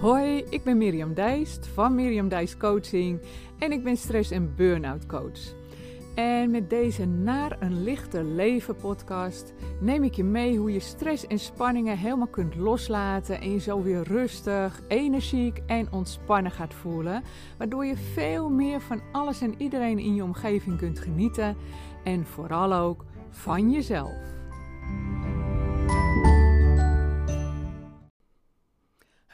Hoi, ik ben Mirjam Dijst van Mirjam Dijst Coaching en ik ben stress- en burn-out coach. En met deze Naar een lichter leven podcast neem ik je mee hoe je stress en spanningen helemaal kunt loslaten en je zo weer rustig, energiek en ontspannen gaat voelen, waardoor je veel meer van alles en iedereen in je omgeving kunt genieten en vooral ook van jezelf.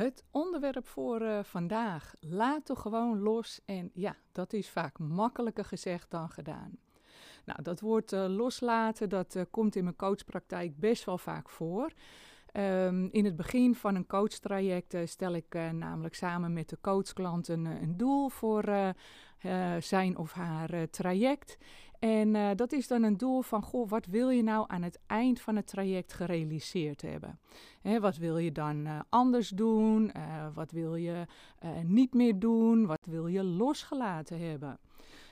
Het onderwerp voor uh, vandaag. Laat toch gewoon los. En ja, dat is vaak makkelijker gezegd dan gedaan. Nou, dat woord uh, loslaten, dat uh, komt in mijn coachpraktijk best wel vaak voor. Um, in het begin van een coachtraject stel ik namelijk samen met de coachklant een, een doel voor zijn of haar traject. En uh, dat is dan een doel van, goh, wat wil je nou aan het eind van het traject gerealiseerd hebben? Hè, wat wil je dan uh, anders doen? Uh, wat wil je niet meer doen? Wat wil je losgelaten hebben?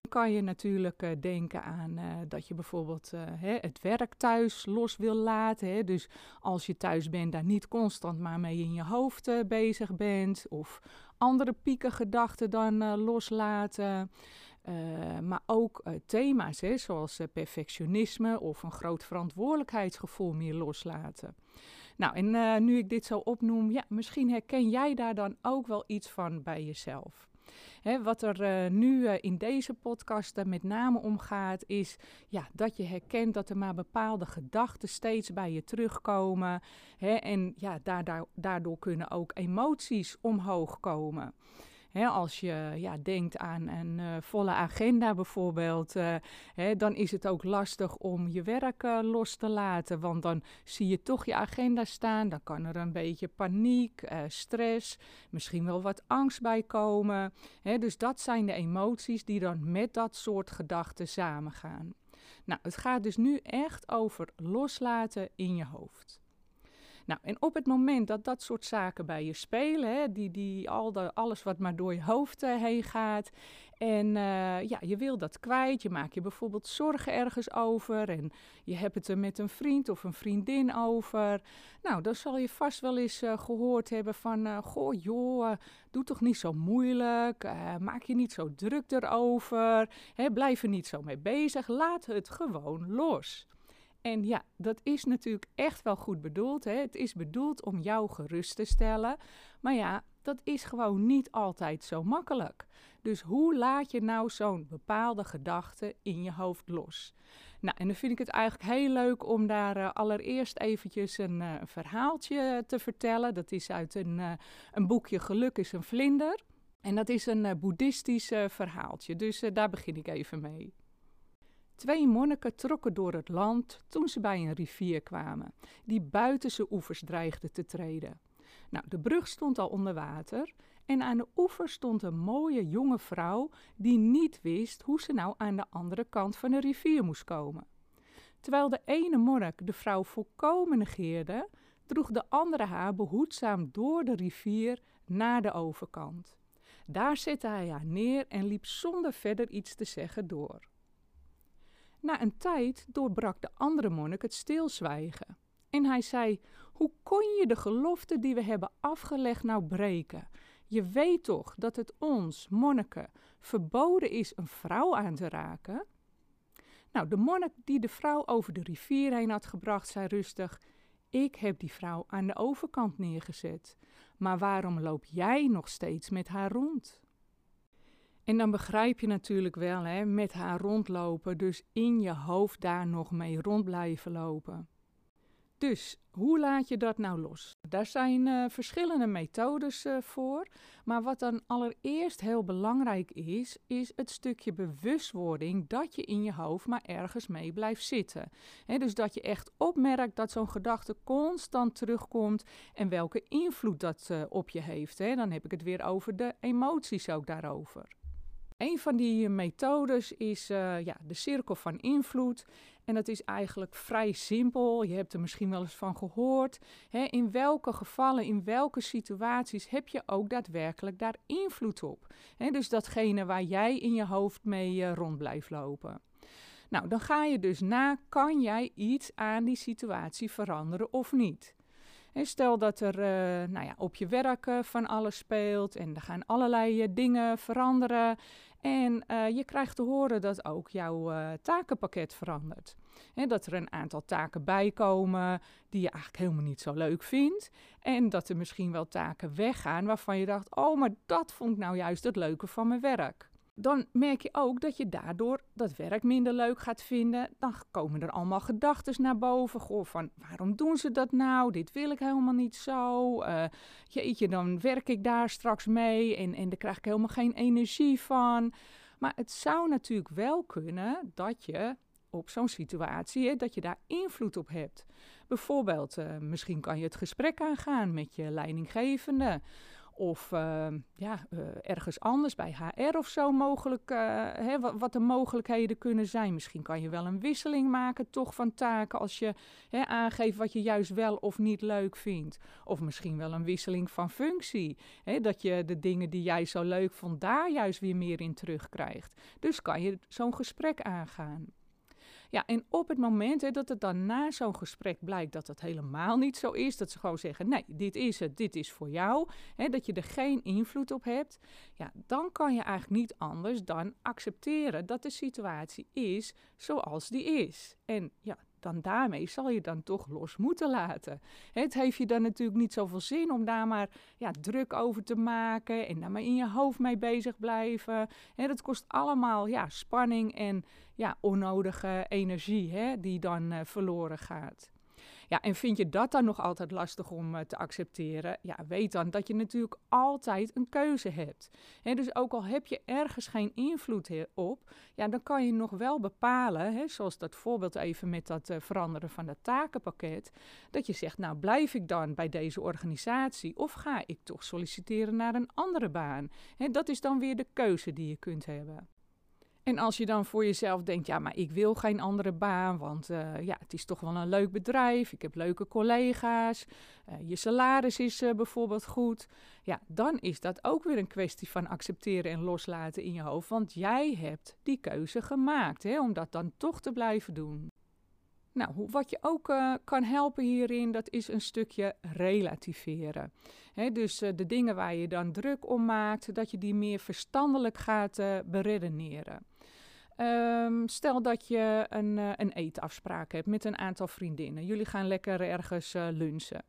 Dan kan je natuurlijk denken aan dat je bijvoorbeeld hè, het werk thuis los wil laten. Hè? Dus als je thuis bent, daar niet constant maar mee in je hoofd bezig bent. Of andere pieken gedachten dan loslaten. Uh, maar ook uh, thema's hè, zoals uh, perfectionisme of een groot verantwoordelijkheidsgevoel meer loslaten. Nou, en nu ik dit zo opnoem, ja, misschien herken jij daar dan ook wel iets van bij jezelf. Hè, wat er nu in deze podcast met name om gaat, is ja, dat je herkent dat er maar bepaalde gedachten steeds bij je terugkomen. Hè, en ja, daardoor, daardoor kunnen ook emoties omhoog komen als je ja, denkt aan een uh, volle agenda bijvoorbeeld, uh, dan is het ook lastig om je werk uh, los te laten. Want dan zie je toch je agenda staan. Dan kan er een beetje paniek, stress, misschien wel wat angst bij komen. dus dat zijn de emoties die dan met dat soort gedachten samengaan. Nou, het gaat dus nu echt over loslaten in je hoofd. Nou, en op het moment dat dat soort zaken bij je spelen, hè, die, die, al de, alles wat maar door je hoofd uh, heen gaat, en uh, ja, je wil dat kwijt, je maakt je bijvoorbeeld zorgen ergens over. En je hebt het er met een vriend of een vriendin over. Nou, dan zal je vast wel eens uh, gehoord hebben van, goh joh, doe toch niet zo moeilijk, maak je niet zo druk erover, hè, blijf er niet zo mee bezig, laat het gewoon los. En ja, dat is natuurlijk echt wel goed bedoeld. Hè? Het is bedoeld om jou gerust te stellen. Maar ja, dat is gewoon niet altijd zo makkelijk. Dus hoe laat je nou zo'n bepaalde gedachte in je hoofd los? Nou, en dan vind ik het eigenlijk heel leuk om daar uh, allereerst eventjes een uh, verhaaltje te vertellen. Dat is uit een, uh, een boekje Geluk is een vlinder. En dat is een boeddhistisch verhaaltje, dus daar begin ik even mee. Twee monniken trokken door het land toen ze bij een rivier kwamen, die buiten zijn oevers dreigde te treden. Nou, de brug stond al onder water en aan de oever stond een mooie jonge vrouw die niet wist hoe ze nou aan de andere kant van de rivier moest komen. Terwijl de ene monnik de vrouw volkomen negeerde, droeg de andere haar behoedzaam door de rivier naar de overkant. Daar zette hij haar neer en liep zonder verder iets te zeggen door. Na een tijd doorbrak de andere monnik het stilzwijgen. En hij zei: Hoe kon je de gelofte die we hebben afgelegd nou breken? Je weet toch dat het ons, monniken, verboden is een vrouw aan te raken? Nou, de monnik die de vrouw over de rivier heen had gebracht, zei rustig: Ik heb die vrouw aan de overkant neergezet. Maar waarom loop jij nog steeds met haar rond? En dan begrijp je natuurlijk wel, hè, met haar rondlopen, dus in je hoofd daar nog mee rond blijven lopen. Dus hoe laat je dat nou los? Daar zijn uh, verschillende methodes uh, voor. Maar wat dan allereerst heel belangrijk is, is het stukje bewustwording dat je in je hoofd maar ergens mee blijft zitten. He, dus dat je echt opmerkt dat zo'n gedachte constant terugkomt en welke invloed dat uh, op je heeft. He. Dan heb ik het weer over de emoties ook daarover. Een van die methodes is uh, ja, de cirkel van invloed. En dat is eigenlijk vrij simpel. Je hebt er misschien wel eens van gehoord. Hè, in welke gevallen, in welke situaties heb je ook daadwerkelijk daar invloed op? Hè, dus datgene waar jij in je hoofd mee uh, rond blijft lopen. Nou, dan ga je dus na, kan jij iets aan die situatie veranderen of niet? Stel dat er uh, nou ja, op je werk van alles speelt en er gaan allerlei uh, dingen veranderen. En je krijgt te horen dat ook jouw takenpakket verandert. Dat er een aantal taken bijkomen die je eigenlijk helemaal niet zo leuk vindt. En dat er misschien wel taken weggaan waarvan je dacht: oh, maar dat vond ik nou juist het leuke van mijn werk dan merk je ook dat je daardoor dat werk minder leuk gaat vinden. Dan komen er allemaal gedachten naar boven. Goh, van waarom doen ze dat nou? Dit wil ik helemaal niet zo. Uh, jeetje, dan werk ik daar straks mee en, en daar krijg ik helemaal geen energie van. Maar het zou natuurlijk wel kunnen dat je op zo'n situatie, hè, dat je daar invloed op hebt. Bijvoorbeeld, uh, misschien kan je het gesprek aangaan met je leidinggevende. Of uh, ja, uh, ergens anders bij HR of zo mogelijk, uh, hè, wat, wat, de mogelijkheden kunnen zijn. Misschien kan je wel een wisseling maken toch van taken als je hè, aangeeft wat je juist wel of niet leuk vindt. Of misschien wel een wisseling van functie. Hè, dat je de dingen die jij zo leuk vond daar juist weer meer in terugkrijgt. Dus kan je zo'n gesprek aangaan. Ja, en op het moment hè, dat het dan na zo'n gesprek blijkt dat het helemaal niet zo is, dat ze gewoon zeggen: nee, dit is het, dit is voor jou, hè, dat je er geen invloed op hebt, ja, dan kan je eigenlijk niet anders dan accepteren dat de situatie is zoals die is. En ja, dan daarmee zal je dan toch los moeten laten. Het heeft je dan natuurlijk niet zoveel zin om daar maar ja, druk over te maken en daar maar in je hoofd mee bezig blijven. He, dat kost allemaal ja, spanning en ja, onnodige energie hè, die dan uh, verloren gaat. Ja, en vind je dat dan nog altijd lastig om uh, te accepteren? Ja, weet dan dat je natuurlijk altijd een keuze hebt. He, dus ook al heb je ergens geen invloed op, ja, dan kan je nog wel bepalen, zoals dat voorbeeld even met dat uh, veranderen van dat takenpakket, dat je zegt, nou blijf ik dan bij deze organisatie of ga ik toch solliciteren naar een andere baan? Dat is dan weer de keuze die je kunt hebben. En als je dan voor jezelf denkt, ja, maar ik wil geen andere baan, want uh, ja, het is toch wel een leuk bedrijf, ik heb leuke collega's, uh, je salaris is uh, bijvoorbeeld goed, ja, dan is dat ook weer een kwestie van accepteren en loslaten in je hoofd, want jij hebt die keuze gemaakt, hè, om dat dan toch te blijven doen. Nou, wat je ook kan helpen hierin, dat is een stukje relativeren. Dus de dingen waar je dan druk om maakt, dat je die meer verstandelijk gaat beredeneren. Um, stel dat je een, uh, een eetafspraak hebt met een aantal vriendinnen. Jullie gaan lekker ergens uh, lunchen.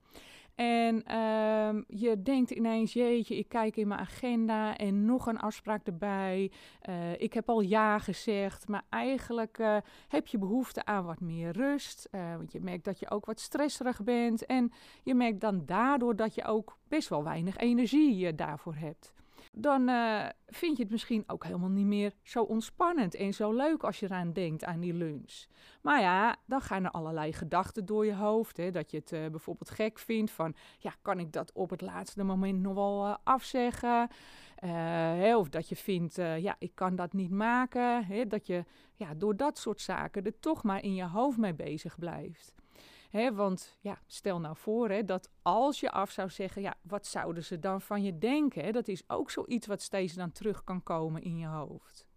En um, je denkt ineens, jeetje, ik kijk in mijn agenda en nog een afspraak erbij. Uh, ik heb al ja gezegd, maar eigenlijk heb je behoefte aan wat meer rust. Want je merkt dat je ook wat stresserig bent. En je merkt dan daardoor dat je ook best wel weinig energie daarvoor hebt dan uh, vind je het misschien ook helemaal niet meer zo ontspannend en zo leuk als je eraan denkt aan die lunch. Maar ja, dan gaan er allerlei gedachten door je hoofd. Hè, dat je het uh, bijvoorbeeld gek vindt van, ja, kan ik dat op het laatste moment nog wel uh, afzeggen? Hè, of dat je vindt, ja, ik kan dat niet maken. Hè, dat je ja, door dat soort zaken er toch maar in je hoofd mee bezig blijft. Want ja, stel nou voor hè, dat als je af zou zeggen, ja, wat zouden ze dan van je denken? Dat is ook zoiets wat steeds dan terug kan komen in je hoofd.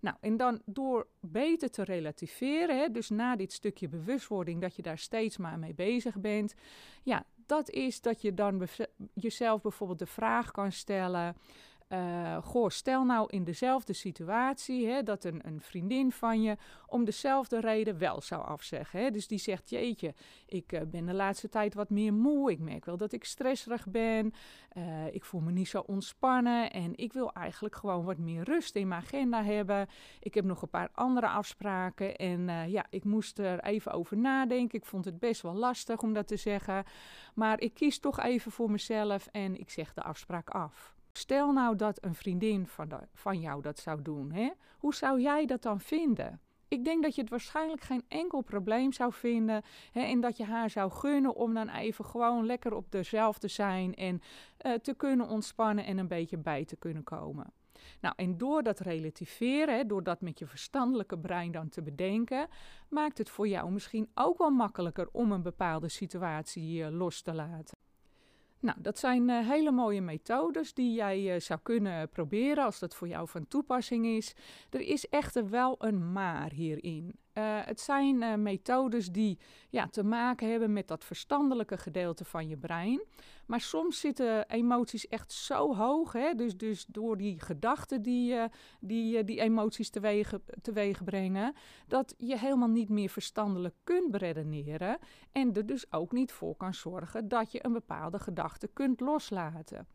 Nou, en dan door beter te relativeren, hè, dus na dit stukje bewustwording dat je daar steeds maar mee bezig bent, ja, dat is dat je dan jezelf bijvoorbeeld de vraag kan stellen: uh, goh, stel nou in dezelfde situatie hè, dat een, een, vriendin van je om dezelfde reden wel zou afzeggen. Hè. Dus die zegt, jeetje, ik uh, ben de laatste tijd wat meer moe. Ik merk wel dat ik stresserig ben. Uh, ik voel me niet zo ontspannen. En ik wil eigenlijk gewoon wat meer rust in mijn agenda hebben. Ik heb nog een paar andere afspraken. En ja, ik moest er even over nadenken. Ik vond het best wel lastig om dat te zeggen. Maar ik kies toch even voor mezelf en ik zeg de afspraak af. Stel nou dat een vriendin van, van jou dat zou doen. Hè? Hoe zou jij dat dan vinden? Ik denk dat je het waarschijnlijk geen enkel probleem zou vinden. Hè, en dat je haar zou gunnen om dan even gewoon lekker op dezelfde te zijn. En uh, te kunnen ontspannen en een beetje bij te kunnen komen. Nou, en door dat relativeren, hè, door dat met je verstandelijke brein dan te bedenken, maakt het voor jou misschien ook wel makkelijker om een bepaalde situatie uh, los te laten. Nou, dat zijn uh, hele mooie methodes die jij uh, zou kunnen proberen als dat voor jou van toepassing is. Er is echter wel een maar hierin. Het zijn methodes die ja, te maken hebben met dat verstandelijke gedeelte van je brein. Maar soms zitten emoties echt zo hoog, hè? Dus, dus door die gedachten die, die die emoties teweeg, teweeg brengen, dat je helemaal niet meer verstandelijk kunt beredeneren en er dus ook niet voor kan zorgen dat je een bepaalde gedachte kunt loslaten.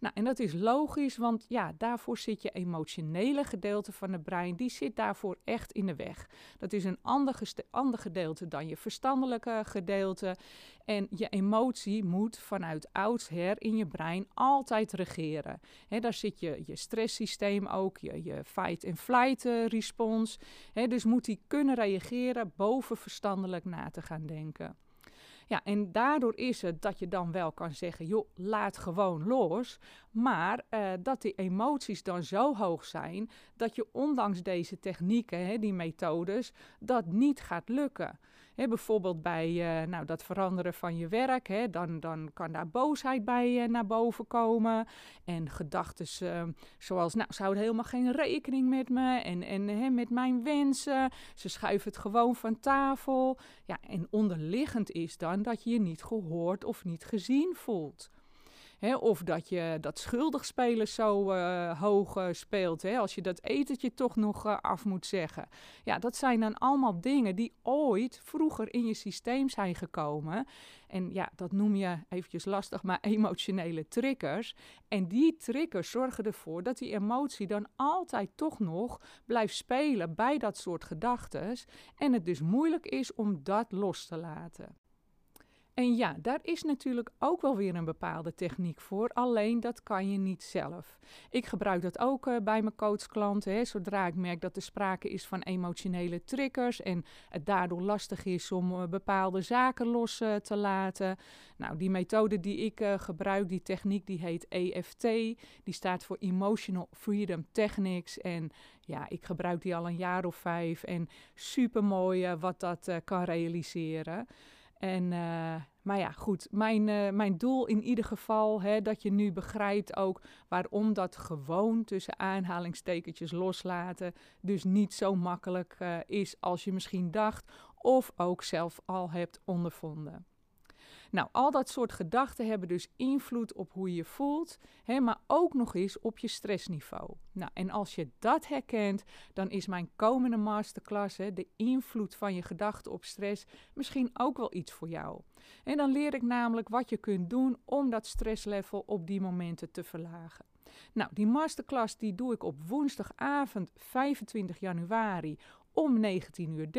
Nou, en dat is logisch, want ja, daarvoor zit je emotionele gedeelte van het brein, die zit daarvoor echt in de weg. Dat is een ander, ander gedeelte dan je verstandelijke gedeelte. En je emotie moet vanuit oudsher in je brein altijd regeren. daar zit je, je stresssysteem ook, je, je fight-and-flight uh, respons. dus moet die kunnen reageren boven verstandelijk na te gaan denken. Ja, en daardoor is het dat je dan wel kan zeggen, joh, laat gewoon los. Maar uh, dat die emoties dan zo hoog zijn dat je ondanks deze technieken, hè, die methodes, dat niet gaat lukken bijvoorbeeld bij uh, nou, dat veranderen van je werk, dan, dan kan daar boosheid bij uh, naar boven komen. En gedachten uh, zoals, nou, ze houden helemaal geen rekening met me en, en met mijn wensen. Ze schuiven het gewoon van tafel. Ja, en onderliggend is dan dat je je niet gehoord of niet gezien voelt of dat je dat schuldig spelen zo uh, hoog uh, speelt. als je dat etentje toch nog uh, af moet zeggen. Ja, dat zijn dan allemaal dingen die ooit vroeger in je systeem zijn gekomen. En ja, dat noem je eventjes lastig, maar emotionele triggers. En die triggers zorgen ervoor dat die emotie dan altijd toch nog blijft spelen bij dat soort gedachten. En het dus moeilijk is om dat los te laten. En ja, daar is natuurlijk ook wel weer een bepaalde techniek voor, alleen dat kan je niet zelf. Ik gebruik dat ook uh, bij mijn coachklanten. Hè, zodra ik merk dat er sprake is van emotionele triggers en het daardoor lastig is om uh, bepaalde zaken los uh, te laten. Nou, die methode die ik gebruik, die techniek, die heet EFT. Die staat voor Emotional Freedom Techniques. En ja, ik gebruik die al een jaar of vijf en super mooi wat dat kan realiseren. En, maar ja, goed, mijn, uh, mijn doel in ieder geval, hè, dat je nu begrijpt ook waarom dat gewoon tussen aanhalingstekentjes loslaten dus niet zo makkelijk uh, is als je misschien dacht of ook zelf al hebt ondervonden. Nou, al dat soort gedachten hebben dus invloed op hoe je je voelt, hè, maar ook nog eens op je stressniveau. Nou, en als je dat herkent, dan is mijn komende masterclass, hè, de invloed van je gedachten op stress, misschien ook wel iets voor jou. En dan leer ik namelijk wat je kunt doen om dat stresslevel op die momenten te verlagen. Nou, die masterclass die doe ik op woensdagavond 25 januari om 19.30 uur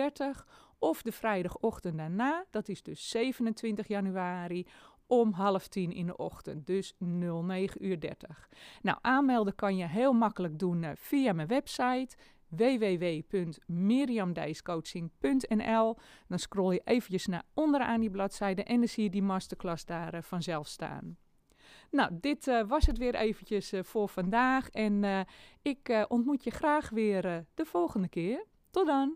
of de vrijdagochtend daarna, dat is dus 27 januari, om half tien in de ochtend, dus 09 uur 30. Nou, aanmelden kan je heel makkelijk doen uh, via mijn website www.miriamdijscoaching.nl. Dan scroll je eventjes naar onderaan die bladzijde en dan zie je die masterclass daar uh, vanzelf staan. Nou, dit uh, was het weer eventjes voor vandaag en ik ontmoet je graag weer de volgende keer. Tot dan!